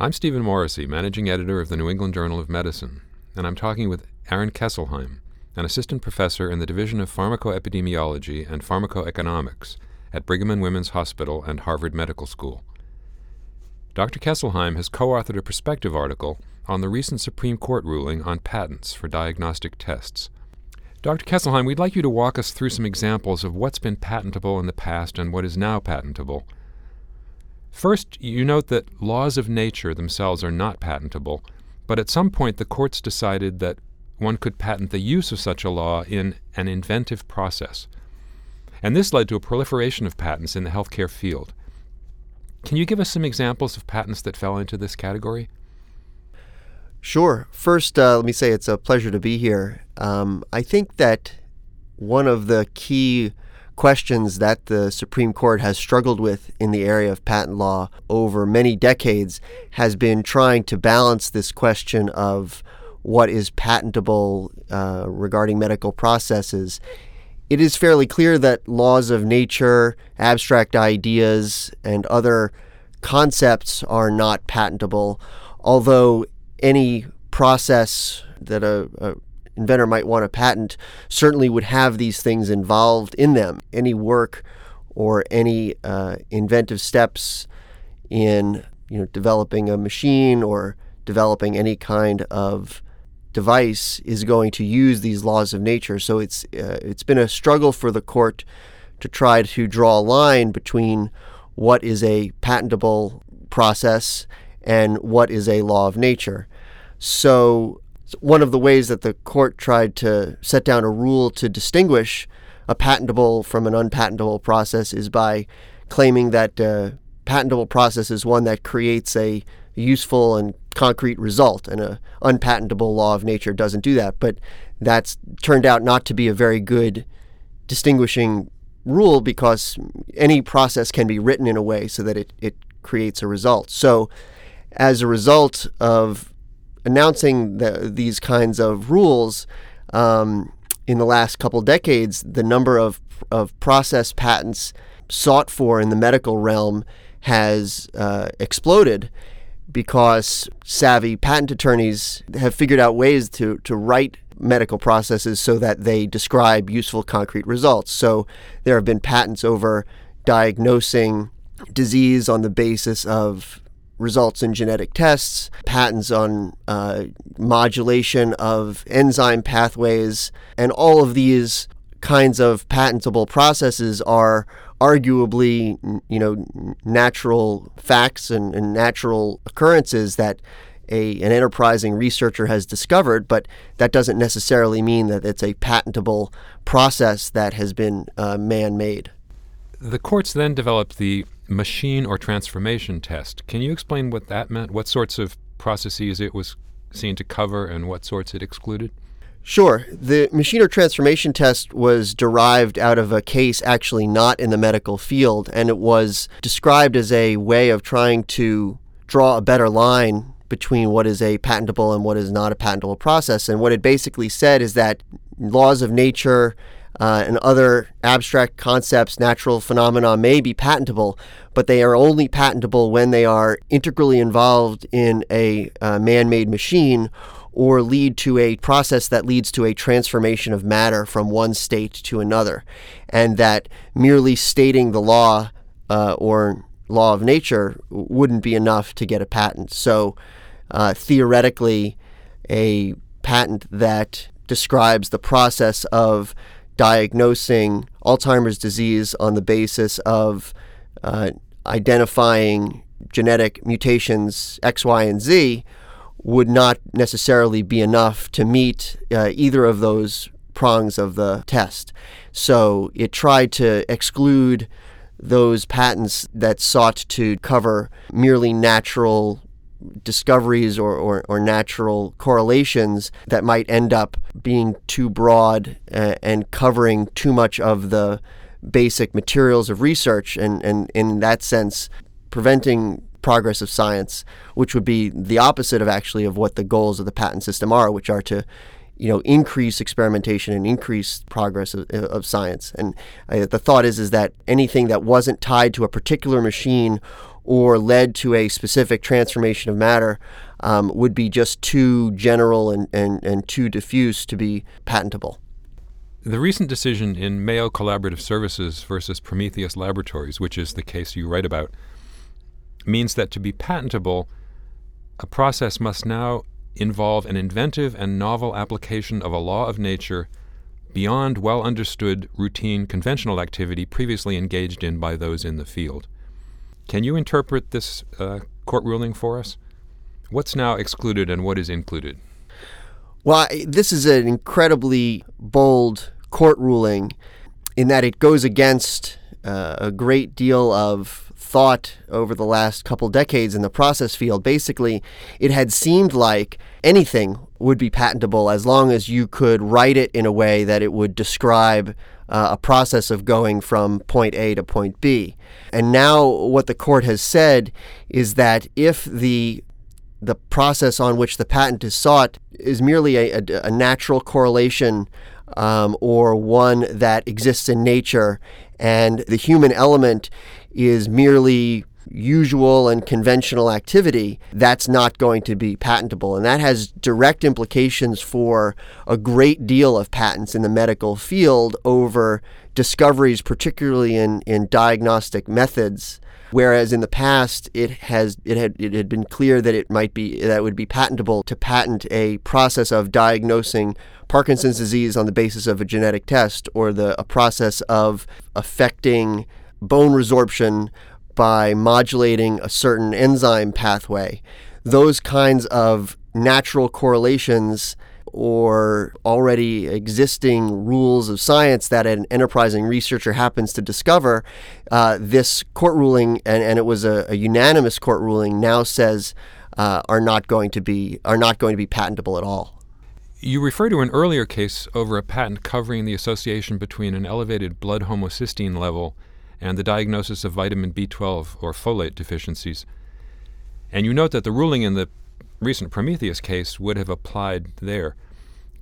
I'm Stephen Morrissey, managing editor of the New England Journal of Medicine, and I'm talking with Aaron Kesselheim, an assistant professor in the Division of Pharmacoepidemiology and Pharmacoeconomics at Brigham and Women's Hospital and Harvard Medical School. Dr. Kesselheim has co authored a perspective article on the recent Supreme Court ruling on patents for diagnostic tests. Dr. Kesselheim, we'd like you to walk us through some examples of what's been patentable in the past and what is now patentable. First, you note that laws of nature themselves are not patentable, but at some point the courts decided that one could patent the use of such a law in an inventive process. And this led to a proliferation of patents in the healthcare field. Can you give us some examples of patents that fell into this category? Sure. First, uh, let me say it's a pleasure to be here. Um, I think that one of the key questions that the Supreme Court has struggled with in the area of patent law over many decades has been trying to balance this question of what is patentable uh, regarding medical processes. It is fairly clear that laws of nature, abstract ideas, and other concepts are not patentable, although any process that a, a inventor might want to patent certainly would have these things involved in them. Any work or any uh, inventive steps in you know developing a machine or developing any kind of device is going to use these laws of nature. So it's uh, it's been a struggle for the court to try to draw a line between what is a patentable process and what is a law of nature. So, one of the ways that the court tried to set down a rule to distinguish a patentable from an unpatentable process is by claiming that a patentable process is one that creates a useful and concrete result, and an unpatentable law of nature doesn't do that. But that's turned out not to be a very good distinguishing rule because any process can be written in a way so that it, it creates a result. So, as a result of announcing the, these kinds of rules um, in the last couple decades, the number of, of process patents sought for in the medical realm has uh, exploded because savvy patent attorneys have figured out ways to, to write medical processes so that they describe useful concrete results. So there have been patents over diagnosing disease on the basis of results in genetic tests, patents on uh, modulation of enzyme pathways, and all of these kinds of patentable processes are arguably, you know, natural facts and, and natural occurrences that a, an enterprising researcher has discovered, but that doesn't necessarily mean that it's a patentable process that has been uh, man made. The courts then developed the machine or transformation test. Can you explain what that meant? What sorts of processes it was seen to cover and what sorts it excluded? Sure. The machine or transformation test was derived out of a case actually not in the medical field, and it was described as a way of trying to draw a better line between what is a patentable and what is not a patentable process. And what it basically said is that laws of nature uh, and other abstract concepts, natural phenomena may be patentable, but they are only patentable when they are integrally involved in a uh, man made machine or lead to a process that leads to a transformation of matter from one state to another. And that merely stating the law uh, or law of nature wouldn't be enough to get a patent. So, uh, theoretically, a patent that describes the process of diagnosing Alzheimer's disease on the basis of uh, identifying genetic mutations X, Y, and Z would not necessarily be enough to meet uh, either of those prongs of the test. So it tried to exclude those patents that sought to cover merely natural discoveries or, or, or, natural correlations that might end up being too broad uh, and covering too much of the basic materials of research and, and in that sense preventing progress of science which would be the opposite of actually of what the goals of the patent system are which are to you know increase experimentation and increase progress of, of science. And uh, the thought is is that anything that wasn't tied to a particular machine or led to a specific transformation of matter um, would be just too general and, and, and too diffuse to be patentable. The recent decision in Mayo Collaborative Services versus Prometheus Laboratories, which is the case you write about, means that to be patentable, a process must now involve an inventive and novel application of a law of nature beyond well understood routine conventional activity previously engaged in by those in the field. Can you interpret this uh, court ruling for us? What's now excluded and what is included? Well, this is an incredibly bold court ruling in that it goes against uh, a great deal of thought over the last couple decades in the process field. Basically, it had seemed like anything would be patentable as long as you could write it in a way that it would describe uh, a process of going from point A to point B. And now, what the court has said is that if the the process on which the patent is sought is merely a, a, a natural correlation um, or one that exists in nature, and the human element is merely usual and conventional activity, that's not going to be patentable. And that has direct implications for a great deal of patents in the medical field over discoveries, particularly in, in diagnostic methods. Whereas in the past, it has it had it had been clear that it might be that would be patentable to patent a process of diagnosing Parkinson's disease on the basis of a genetic test, or the a process of affecting bone resorption by modulating a certain enzyme pathway. Those kinds of natural correlations or already existing rules of science that an enterprising researcher happens to discover, uh, this court ruling, and, and it was a, a unanimous court ruling, now says uh, are not going to be are not going to be patentable at all. You refer to an earlier case over a patent covering the association between an elevated blood homocysteine level and the diagnosis of vitamin B12 or folate deficiencies. And you note that the ruling in the recent Prometheus case would have applied there.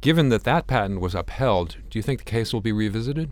Given that that patent was upheld, do you think the case will be revisited?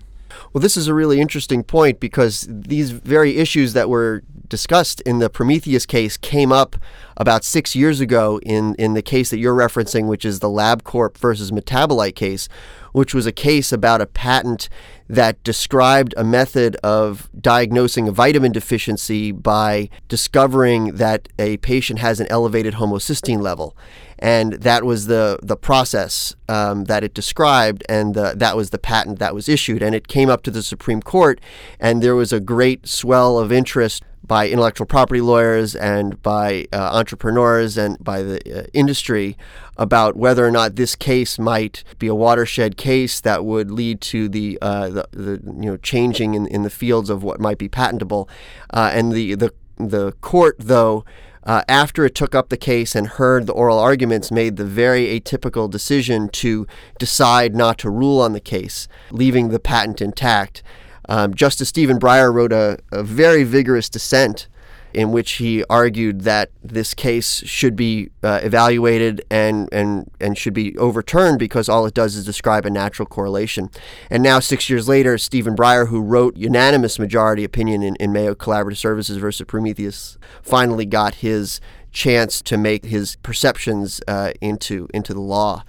Well, this is a really interesting point because these very issues that were discussed in the Prometheus case came up about six years ago in, in the case that you're referencing, which is the LabCorp versus Metabolite case, which was a case about a patent that described a method of diagnosing a vitamin deficiency by discovering that a patient has an elevated homocysteine level. And that was the, the process um, that it described, and the, that was the patent that was issued. And it came up to the Supreme Court, and there was a great swell of interest by intellectual property lawyers and by uh, entrepreneurs and by the uh, industry about whether or not this case might be a watershed case that would lead to the, uh, the, the, you know changing in, in the fields of what might be patentable. Uh, and the, the the court though. Uh, after it took up the case and heard the oral arguments, made the very atypical decision to decide not to rule on the case, leaving the patent intact. Um, Justice Stephen Breyer wrote a, a very vigorous dissent in which he argued that this case should be uh, evaluated and, and, and should be overturned because all it does is describe a natural correlation. And now, six years later, Stephen Breyer, who wrote unanimous majority opinion in, in Mayo Collaborative Services versus Prometheus, finally got his chance to make his perceptions uh, into into the law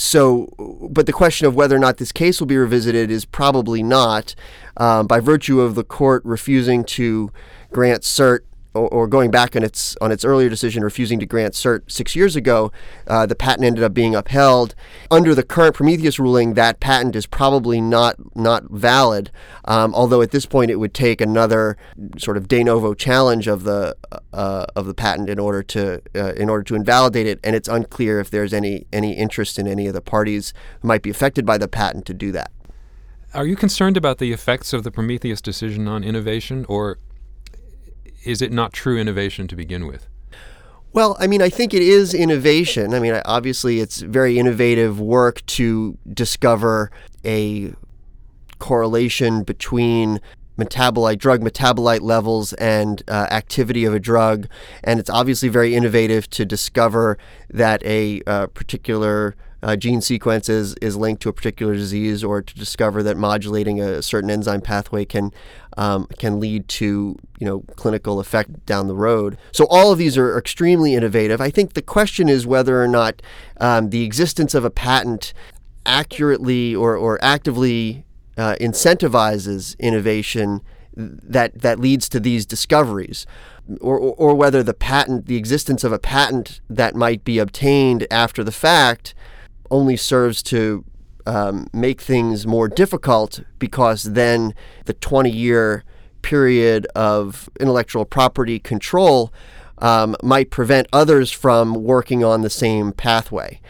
so, but the question of whether or not this case will be revisited is probably not, um, by virtue of the court refusing to grant cert or, going back on its on its earlier decision, refusing to grant cert six years ago, uh, the patent ended up being upheld. Under the current Prometheus ruling, that patent is probably not not valid. Um, although at this point, it would take another sort of de novo challenge of the uh, of the patent in order to uh, in order to invalidate it. And it's unclear if there's any any interest in any of the parties who might be affected by the patent to do that. Are you concerned about the effects of the Prometheus decision on innovation, or is it not true innovation to begin with? Well, I mean, I think it is innovation. I mean, obviously, it's very innovative work to discover a correlation between metabolite drug metabolite levels and uh, activity of a drug and it's obviously very innovative to discover that a uh, particular uh, gene sequence is, is linked to a particular disease or to discover that modulating a certain enzyme pathway can um, can lead to you know clinical effect down the road. So all of these are extremely innovative. I think the question is whether or not um, the existence of a patent accurately or, or actively uh, incentivizes innovation that that leads to these discoveries or, or whether the patent the existence of a patent that might be obtained after the fact only serves to um, make things more difficult because then the 20 year period of intellectual property control um, might prevent others from working on the same pathway.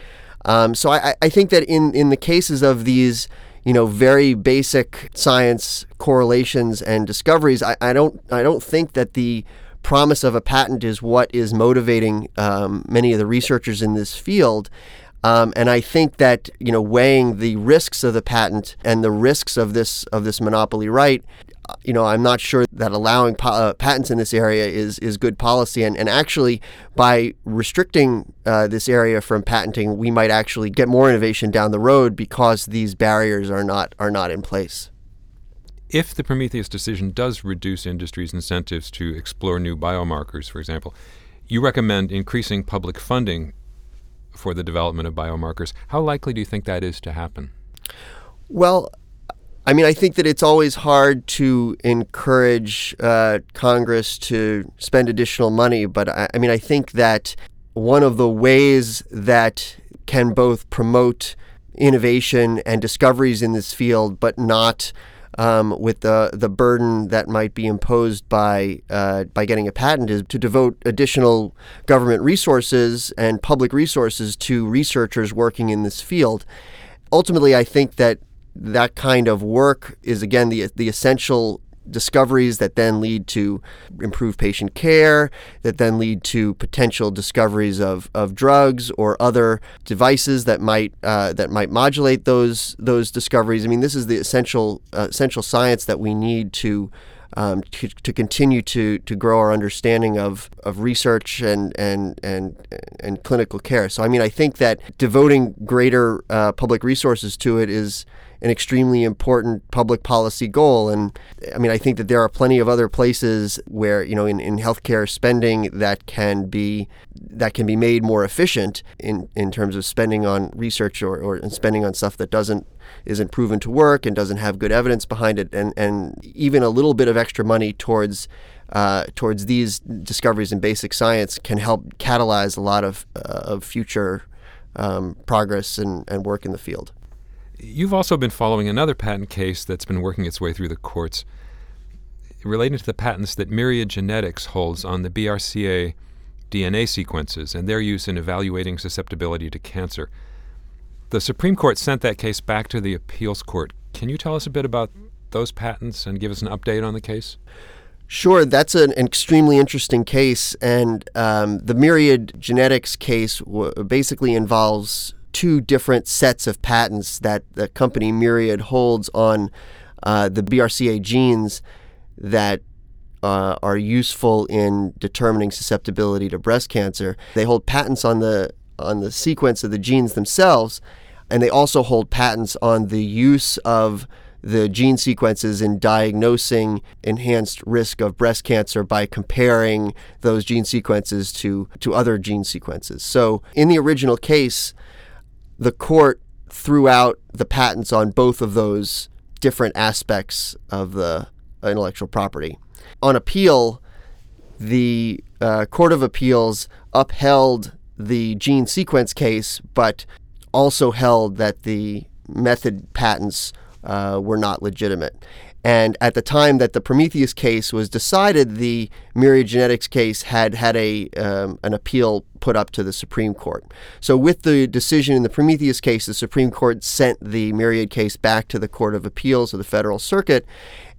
Um, so I, I, think that in, in the cases of these, you know, very basic science correlations and discoveries, I, I don't I don't think that the promise of a patent is what is motivating um, many of the researchers in this field. Um, and I think that you know weighing the risks of the patent and the risks of this of this monopoly right, you know, I'm not sure that allowing po- uh, patents in this area is is good policy. And, and actually, by restricting uh, this area from patenting, we might actually get more innovation down the road because these barriers are not are not in place. If the Prometheus decision does reduce industry's incentives to explore new biomarkers, for example, you recommend increasing public funding for the development of biomarkers. How likely do you think that is to happen? Well, I mean, I think that it's always hard to encourage uh, Congress to spend additional money, but I, I mean, I think that one of the ways that can both promote innovation and discoveries in this field, but not um, with the the burden that might be imposed by uh, by getting a patent is to devote additional government resources and public resources to researchers working in this field. Ultimately, I think that that kind of work is again the the essential discoveries that then lead to improved patient care, that then lead to potential discoveries of, of drugs or other devices that might uh, that might modulate those those discoveries. I mean, this is the essential uh, essential science that we need to. Um, to, to continue to, to grow our understanding of, of research and, and, and, and clinical care. So, I mean, I think that devoting greater uh, public resources to it is an extremely important public policy goal. And I mean, I think that there are plenty of other places where, you know, in, in healthcare spending that can be that can be made more efficient in, in terms of spending on research or, or spending on stuff that doesn't isn't proven to work and doesn't have good evidence behind it. And, and even a little bit of extra money towards uh, towards these discoveries in basic science can help catalyze a lot of, uh, of future um, progress and, and work in the field. You've also been following another patent case that's been working its way through the courts relating to the patents that Myriad Genetics holds on the BRCA DNA sequences and their use in evaluating susceptibility to cancer. The Supreme Court sent that case back to the appeals court. Can you tell us a bit about those patents and give us an update on the case? Sure, that's an extremely interesting case, and um, the Myriad Genetics case w- basically involves two different sets of patents that the company Myriad holds on uh, the BRCA genes that uh, are useful in determining susceptibility to breast cancer. They hold patents on the on the sequence of the genes themselves, and they also hold patents on the use of the gene sequences in diagnosing enhanced risk of breast cancer by comparing those gene sequences to, to other gene sequences. So, in the original case, the court threw out the patents on both of those different aspects of the intellectual property. On appeal, the uh, Court of Appeals upheld the gene sequence case, but also held that the method patents uh, were not legitimate. And at the time that the Prometheus case was decided, the Myriad Genetics case had had a um, an appeal put up to the Supreme Court. So, with the decision in the Prometheus case, the Supreme Court sent the Myriad case back to the Court of Appeals of the Federal Circuit.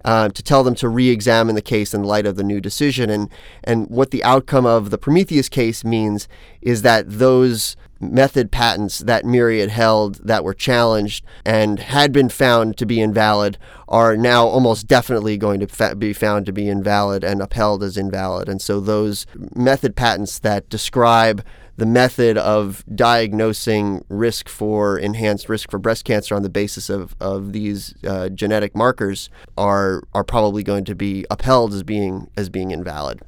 Uh, to tell them to re-examine the case in light of the new decision, and and what the outcome of the Prometheus case means is that those method patents that Myriad held that were challenged and had been found to be invalid are now almost definitely going to fa- be found to be invalid and upheld as invalid. And so those method patents that describe the method of diagnosing risk for enhanced risk for breast cancer on the basis of, of these uh, genetic markers are are probably going to be upheld as being as being invalid.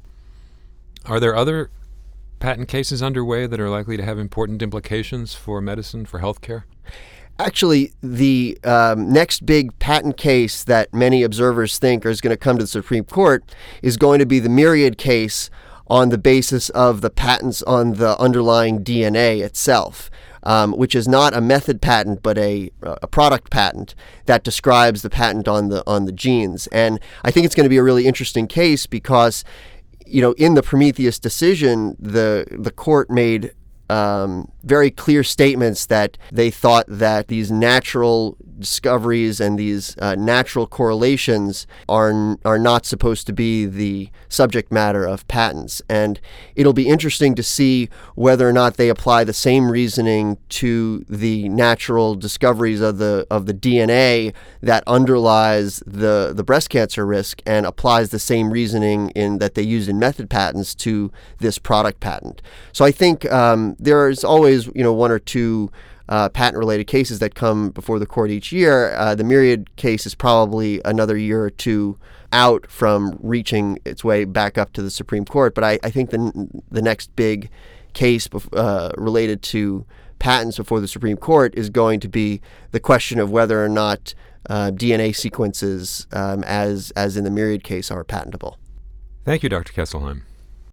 Are there other patent cases underway that are likely to have important implications for medicine for healthcare? Actually, the um, next big patent case that many observers think is going to come to the Supreme Court is going to be the Myriad case on the basis of the patents on the underlying DNA itself. Um, which is not a method patent but a, a product patent that describes the patent on the on the genes. And I think it's going to be a really interesting case because, you know, in the Prometheus decision, the the court made um, very clear statements that they thought that these natural discoveries and these uh, natural correlations are are not supposed to be the subject matter of patents. And it'll be interesting to see whether or not they apply the same reasoning to the natural discoveries of the of the DNA that underlies the the breast cancer risk and applies the same reasoning in that they use in method patents to this product patent. So I think um, there is always you know one or two uh, patent related cases that come before the court each year. Uh, the Myriad case is probably another year or two out from reaching its way back up to the Supreme Court. But I, I think the, the next big case uh, related to patents before the Supreme Court is going to be the question of whether or not uh, DNA sequences, um, as, as in the Myriad case, are patentable. Thank you, Dr. Kesselheim.